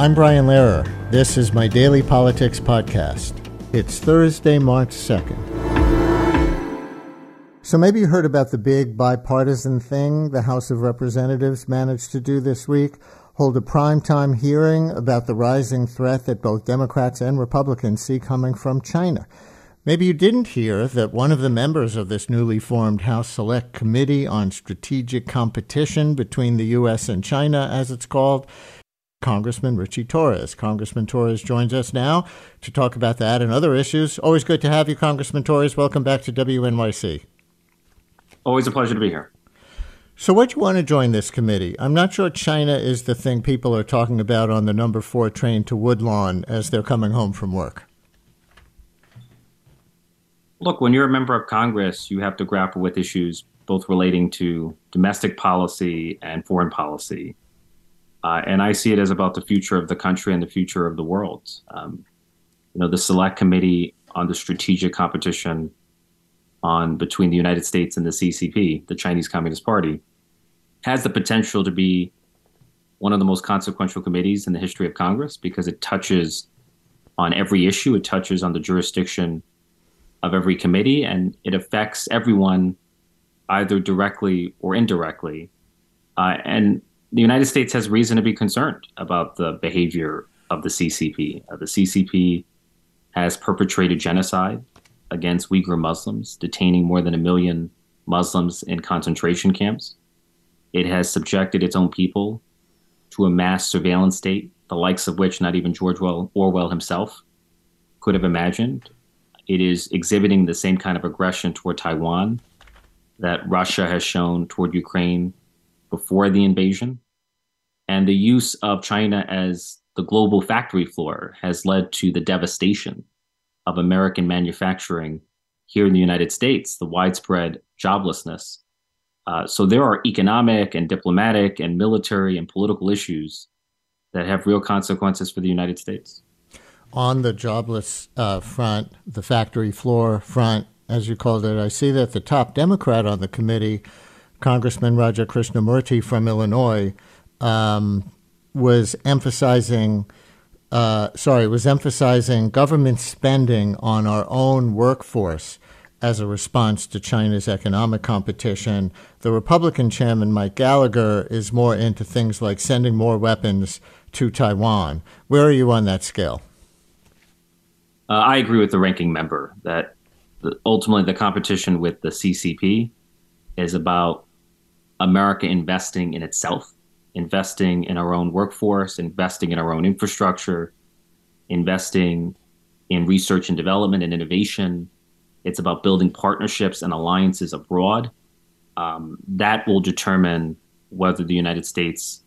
I'm Brian Lehrer. This is my daily politics podcast. It's Thursday, March 2nd. So maybe you heard about the big bipartisan thing the House of Representatives managed to do this week hold a primetime hearing about the rising threat that both Democrats and Republicans see coming from China. Maybe you didn't hear that one of the members of this newly formed House Select Committee on Strategic Competition between the U.S. and China, as it's called, Congressman Richie Torres. Congressman Torres joins us now to talk about that and other issues. Always good to have you, Congressman Torres. Welcome back to WNYC. Always a pleasure to be here. So, what you want to join this committee? I'm not sure China is the thing people are talking about on the number four train to Woodlawn as they're coming home from work. Look, when you're a member of Congress, you have to grapple with issues both relating to domestic policy and foreign policy. Uh, and I see it as about the future of the country and the future of the world. Um, you know, the Select Committee on the Strategic Competition on between the United States and the CCP, the Chinese Communist Party, has the potential to be one of the most consequential committees in the history of Congress because it touches on every issue. It touches on the jurisdiction of every committee, and it affects everyone either directly or indirectly. Uh, and the United States has reason to be concerned about the behavior of the CCP. Uh, the CCP has perpetrated genocide against Uyghur Muslims, detaining more than a million Muslims in concentration camps. It has subjected its own people to a mass surveillance state, the likes of which not even George Orwell himself could have imagined. It is exhibiting the same kind of aggression toward Taiwan that Russia has shown toward Ukraine before the invasion. And the use of China as the global factory floor has led to the devastation of American manufacturing here in the United States, the widespread joblessness. Uh, so there are economic and diplomatic and military and political issues that have real consequences for the United States on the jobless uh, front, the factory floor front, as you called it, I see that the top Democrat on the committee, Congressman Raja Krishnamoorthi from Illinois, um, was emphasizing. Uh, sorry, was emphasizing government spending on our own workforce as a response to China's economic competition. The Republican chairman, Mike Gallagher, is more into things like sending more weapons to Taiwan. Where are you on that scale? Uh, I agree with the ranking member that ultimately the competition with the CCP is about America investing in itself, investing in our own workforce, investing in our own infrastructure, investing in research and development and innovation. It's about building partnerships and alliances abroad. Um, that will determine whether the United States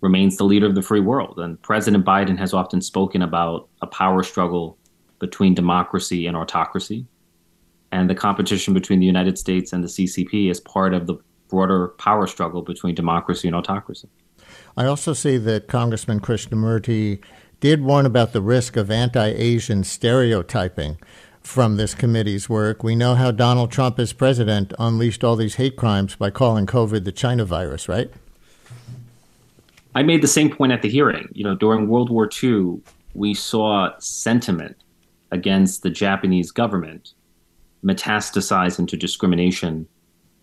remains the leader of the free world. And President Biden has often spoken about a power struggle between democracy and autocracy. And the competition between the United States and the CCP is part of the broader power struggle between democracy and autocracy. I also see that Congressman Krishnamoorthi did warn about the risk of anti Asian stereotyping from this committee's work. We know how Donald Trump, as president, unleashed all these hate crimes by calling COVID the China virus, right? I made the same point at the hearing. You know, during World War II, we saw sentiment against the Japanese government metastasize into discrimination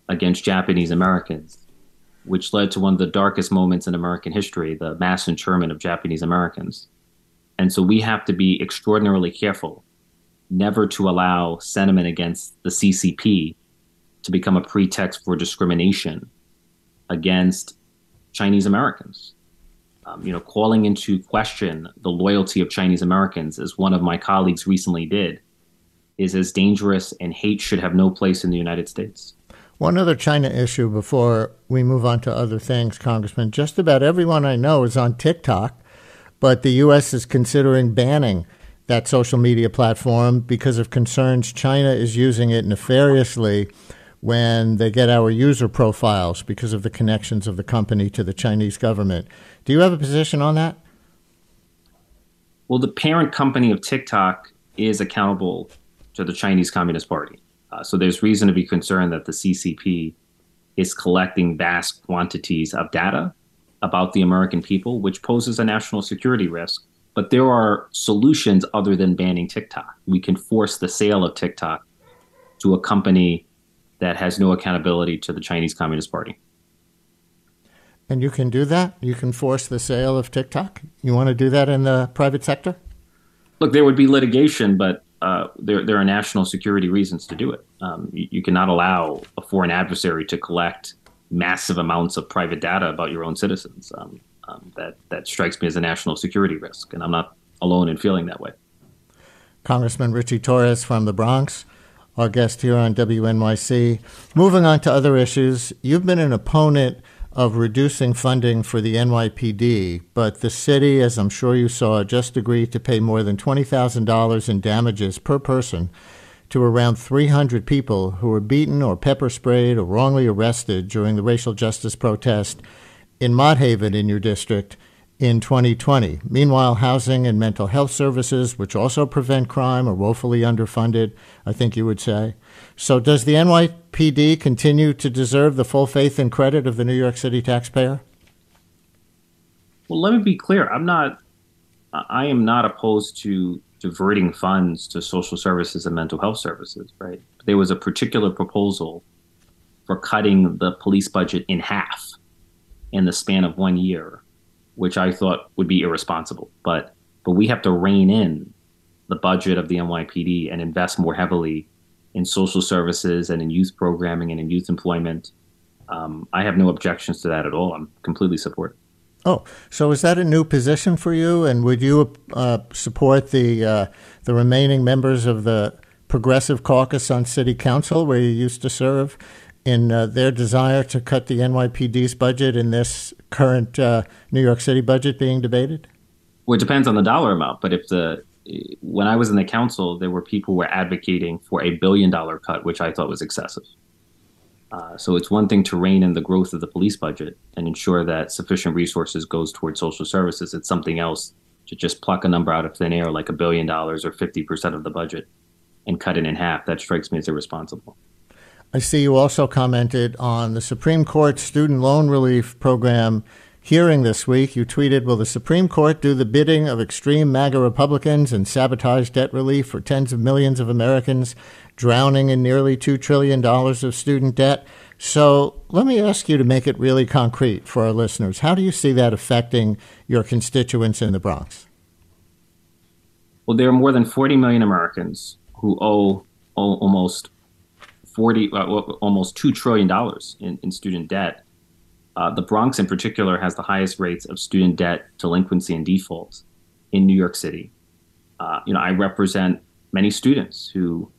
against Japanese Americans, which led to one of the darkest moments in American history, the mass internment of Japanese Americans. And so we have to be extraordinarily careful never to allow sentiment against the CCP to become a pretext for discrimination against Chinese Americans um, you know, calling into question the loyalty of Chinese Americans, as one of my colleagues recently did, is as dangerous, and hate should have no place in the United States. One other China issue before we move on to other things, Congressman. Just about everyone I know is on TikTok, but the U.S. is considering banning that social media platform because of concerns China is using it nefariously when they get our user profiles because of the connections of the company to the Chinese government. Do you have a position on that? Well, the parent company of TikTok is accountable to the Chinese Communist Party. Uh, so there's reason to be concerned that the CCP is collecting vast quantities of data about the American people, which poses a national security risk. But there are solutions other than banning TikTok. We can force the sale of TikTok to a company that has no accountability to the Chinese Communist Party. And you can do that? You can force the sale of TikTok? You want to do that in the private sector? Look, there would be litigation, but uh, there, there are national security reasons to do it. Um, you, you, cannot allow a foreign adversary to collect massive amounts of private data about your own citizens. Um, um, that, that strikes me as a national security risk, and I'm not alone in feeling that way. Congressman Richie Torres from the Bronx, our guest here on WNYC. Moving on to other issues, you've been an opponent of reducing funding for the NYPD, but the city, as I'm sure you saw, just agreed to pay more than $20,000 in damages per person to around 300 people who were beaten or pepper sprayed or wrongly arrested during the racial justice protest in Mott Haven in your district in 2020. Meanwhile, housing and mental health services, which also prevent crime, are woefully underfunded, I think you would say. So, does the NYPD continue to deserve the full faith and credit of the New York City taxpayer? Well, let me be clear. I'm not. I am not opposed to diverting funds to social services and mental health services. Right? There was a particular proposal for cutting the police budget in half in the span of one year, which I thought would be irresponsible. But but we have to rein in the budget of the NYPD and invest more heavily in social services and in youth programming and in youth employment. Um, I have no objections to that at all. I'm completely supportive. Oh, so is that a new position for you? And would you uh, support the uh, the remaining members of the Progressive Caucus on City Council, where you used to serve, in uh, their desire to cut the NYPD's budget in this current uh, New York City budget being debated? Well, it depends on the dollar amount. But if the when I was in the council, there were people who were advocating for a billion dollar cut, which I thought was excessive. Uh, so it's one thing to rein in the growth of the police budget and ensure that sufficient resources goes towards social services. It's something else to just pluck a number out of thin air, like a billion dollars or 50% of the budget, and cut it in half. That strikes me as irresponsible. I see you also commented on the Supreme Court student loan relief program hearing this week, you tweeted Will the Supreme Court do the bidding of extreme MAGA Republicans and sabotage debt relief for tens of millions of Americans drowning in nearly $2 trillion of student debt? So let me ask you to make it really concrete for our listeners. How do you see that affecting your constituents in the Bronx? Well, there are more than 40 million Americans who owe, almost 40, uh, almost $2 trillion in, in student debt uh, the Bronx, in particular, has the highest rates of student debt delinquency and default in New York City. Uh, you know, I represent many students who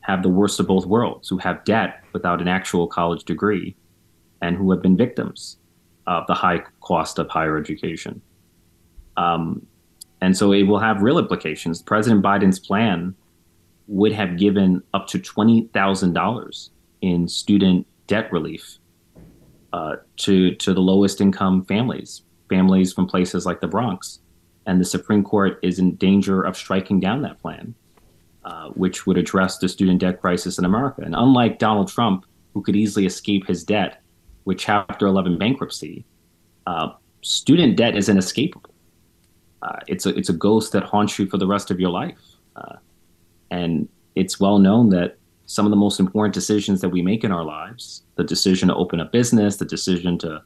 have the worst of both worlds, who have debt without an actual college degree, and who have been victims of the high cost of higher education. Um, and so it will have real implications. President Biden's plan would have given up to $20,000 in student debt relief uh, to to the lowest income families, families from places like the Bronx, and the Supreme Court is in danger of striking down that plan, uh, which would address the student debt crisis in America. And unlike Donald Trump, who could easily escape his debt with Chapter 11 bankruptcy, uh, student debt is inescapable. Uh, it's a it's a ghost that haunts you for the rest of your life, uh, and it's well known that some of the most important decisions that we make in our lives the decision to open a business, the decision to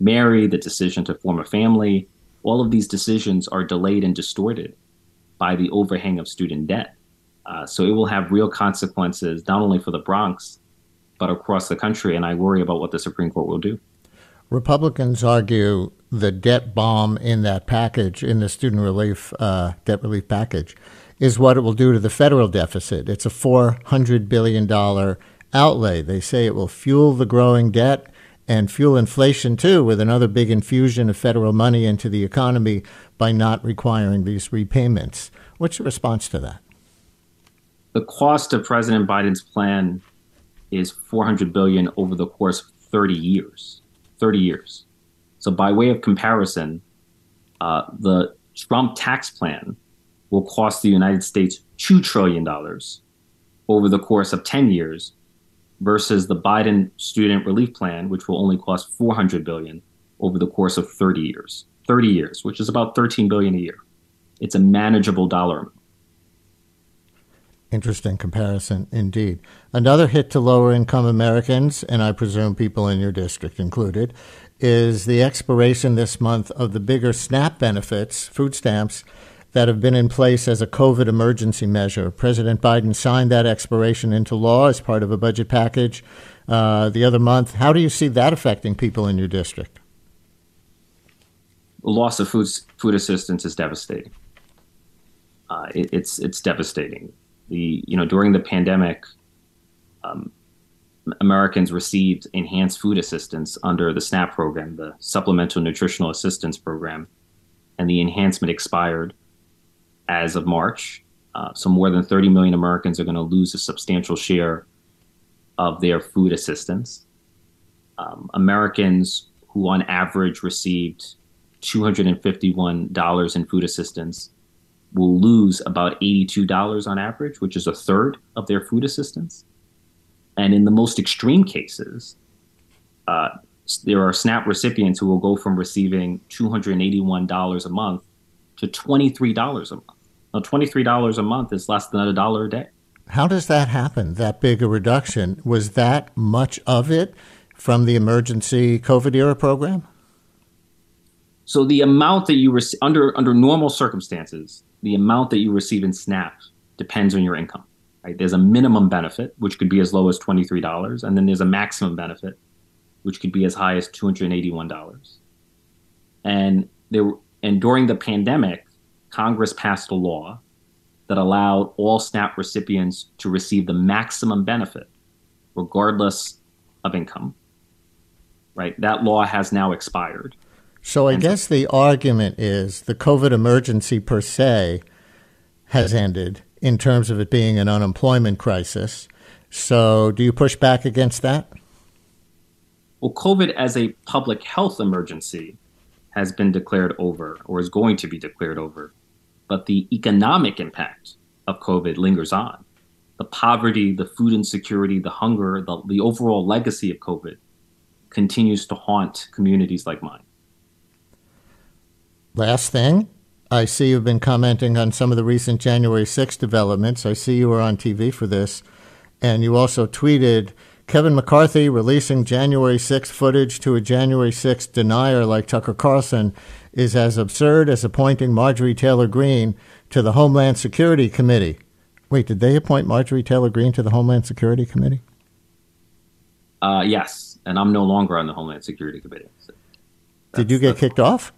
marry, the decision to form a family all of these decisions are delayed and distorted by the overhang of student debt. Uh, so it will have real consequences, not only for the Bronx, but across the country. And I worry about what the Supreme Court will do. Republicans argue the debt bomb in that package, in the student relief uh, debt relief package, is what it will do to the federal deficit. It's a $400 billion outlay. They say it will fuel the growing debt and fuel inflation too, with another big infusion of federal money into the economy by not requiring these repayments. What's your response to that? The cost of President Biden's plan is 400 billion over the course of 30 years. 30 years. So by way of comparison, uh, the Trump tax plan will cost the United States $2 trillion over the course of 10 years versus the Biden student relief plan, which will only cost 400 billion over the course of 30 years. 30 years, which is about 13 billion a year. It's a manageable dollar amount. Interesting comparison indeed. Another hit to lower income Americans, and I presume people in your district included, is the expiration this month of the bigger SNAP benefits, food stamps, that have been in place as a COVID emergency measure. President Biden signed that expiration into law as part of a budget package uh, the other month. How do you see that affecting people in your district? The loss of food, food assistance is devastating. Uh, it, it's it's devastating. The you know during the pandemic, um, Americans received enhanced food assistance under the SNAP program, the Supplemental Nutritional Assistance Program, and the enhancement expired as of March. Uh, so more than 30 million Americans are going to lose a substantial share of their food assistance. Um, Americans who, on average, received $251 in food assistance will lose about $82 on average, which is a third of their food assistance. And in the most extreme cases, uh, there are SNAP recipients who will go from receiving $281 a month to $23 a month. Now, $23 a month is less than a dollar a day. How does that happen, that big a reduction? Was that much of it from the emergency COVID era program? So the amount that you receive under under normal circumstances, the amount that you receive in SNAP depends on your income. Right? There's a minimum benefit, which could be as low as twenty three dollars, and then there's a maximum benefit, which could be as high as two hundred eighty one dollars. And there and during the pandemic, Congress passed a law that allowed all SNAP recipients to receive the maximum benefit, regardless of income. Right? That law has now expired. So I and guess the argument is the COVID emergency per se has ended in terms of it being an unemployment crisis. So do you push back against that? Well, COVID as a public health emergency has been declared over or is going to be declared over but the economic impact of COVID lingers on. The poverty, the food insecurity, the hunger, the, the overall legacy of COVID continues to haunt communities like mine. Last thing, I see you've been commenting on some of the recent January 6 developments. I see you were on TV for this, and you also tweeted Kevin McCarthy releasing January 6 footage to a January 6 denier like Tucker Carlson is as absurd as appointing Marjorie Taylor Greene to the Homeland Security Committee. Wait, did they appoint Marjorie Taylor Greene to the Homeland Security Committee? Uh, yes, and I'm no longer on the Homeland Security Committee. So did you get kicked off?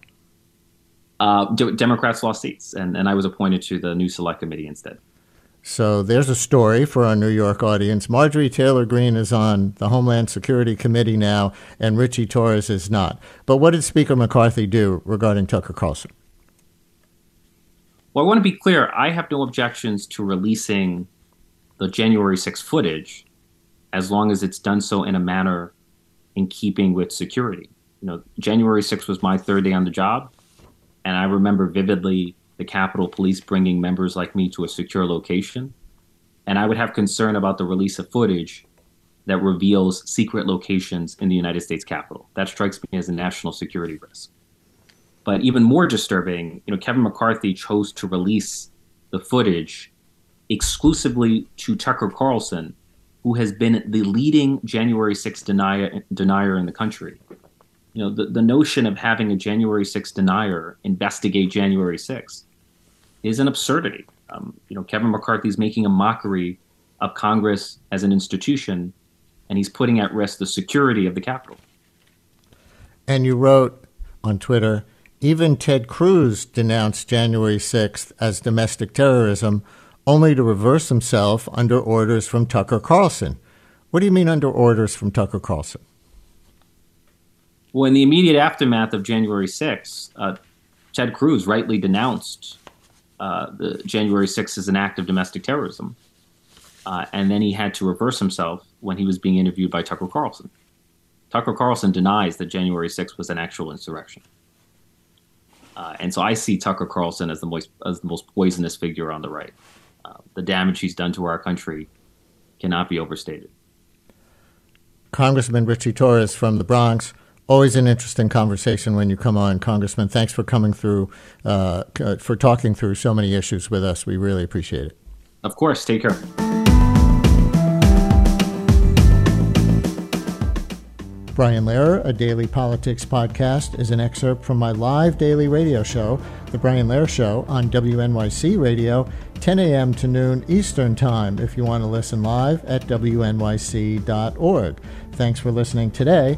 Uh, Democrats lost seats, and, and I was appointed to the new Select Committee instead. So there's a story for our New York audience. Marjorie Taylor Greene is on the Homeland Security Committee now, and Richie Torres is not. But what did Speaker McCarthy do regarding Tucker Carlson? Well, I want to be clear. I have no objections to releasing the January 6 footage as long as it's done so in a manner in keeping with security. You know, January 6 was my third day on the job, and I remember vividly the Capitol Police bringing members like me to a secure location. And I would have concern about the release of footage that reveals secret locations in the United States Capitol. That strikes me as a national security risk. But even more disturbing, you know, Kevin McCarthy chose to release the footage exclusively to Tucker Carlson, who has been the leading January 6 denier, denier in the country. You know, the, the notion of having a January 6 denier investigate January 6 is an absurdity. Um, you know, Kevin McCarthy is making a mockery of Congress as an institution, and he's putting at risk the security of the Capitol. And you wrote on Twitter, even Ted Cruz denounced January 6th as domestic terrorism, only to reverse himself under orders from Tucker Carlson. What do you mean under orders from Tucker Carlson? Well, in the immediate aftermath of January 6th, uh, Ted Cruz rightly denounced uh, the January 6th as an act of domestic terrorism. Uh, and then he had to reverse himself when he was being interviewed by Tucker Carlson. Tucker Carlson denies that January 6th was an actual insurrection. Uh, and so I see Tucker Carlson as the most, as the most poisonous figure on the right. Uh, the damage he's done to our country cannot be overstated. Congressman Richie Torres from the Bronx. Always an interesting conversation when you come on, Congressman. Thanks for coming through, uh, for talking through so many issues with us. We really appreciate it. Of course. Take care. Brian Lehrer, a daily politics podcast, is an excerpt from my live daily radio show, The Brian Lehrer Show, on WNYC Radio, 10 a.m. to noon Eastern Time, if you want to listen live at WNYC.org. Thanks for listening today.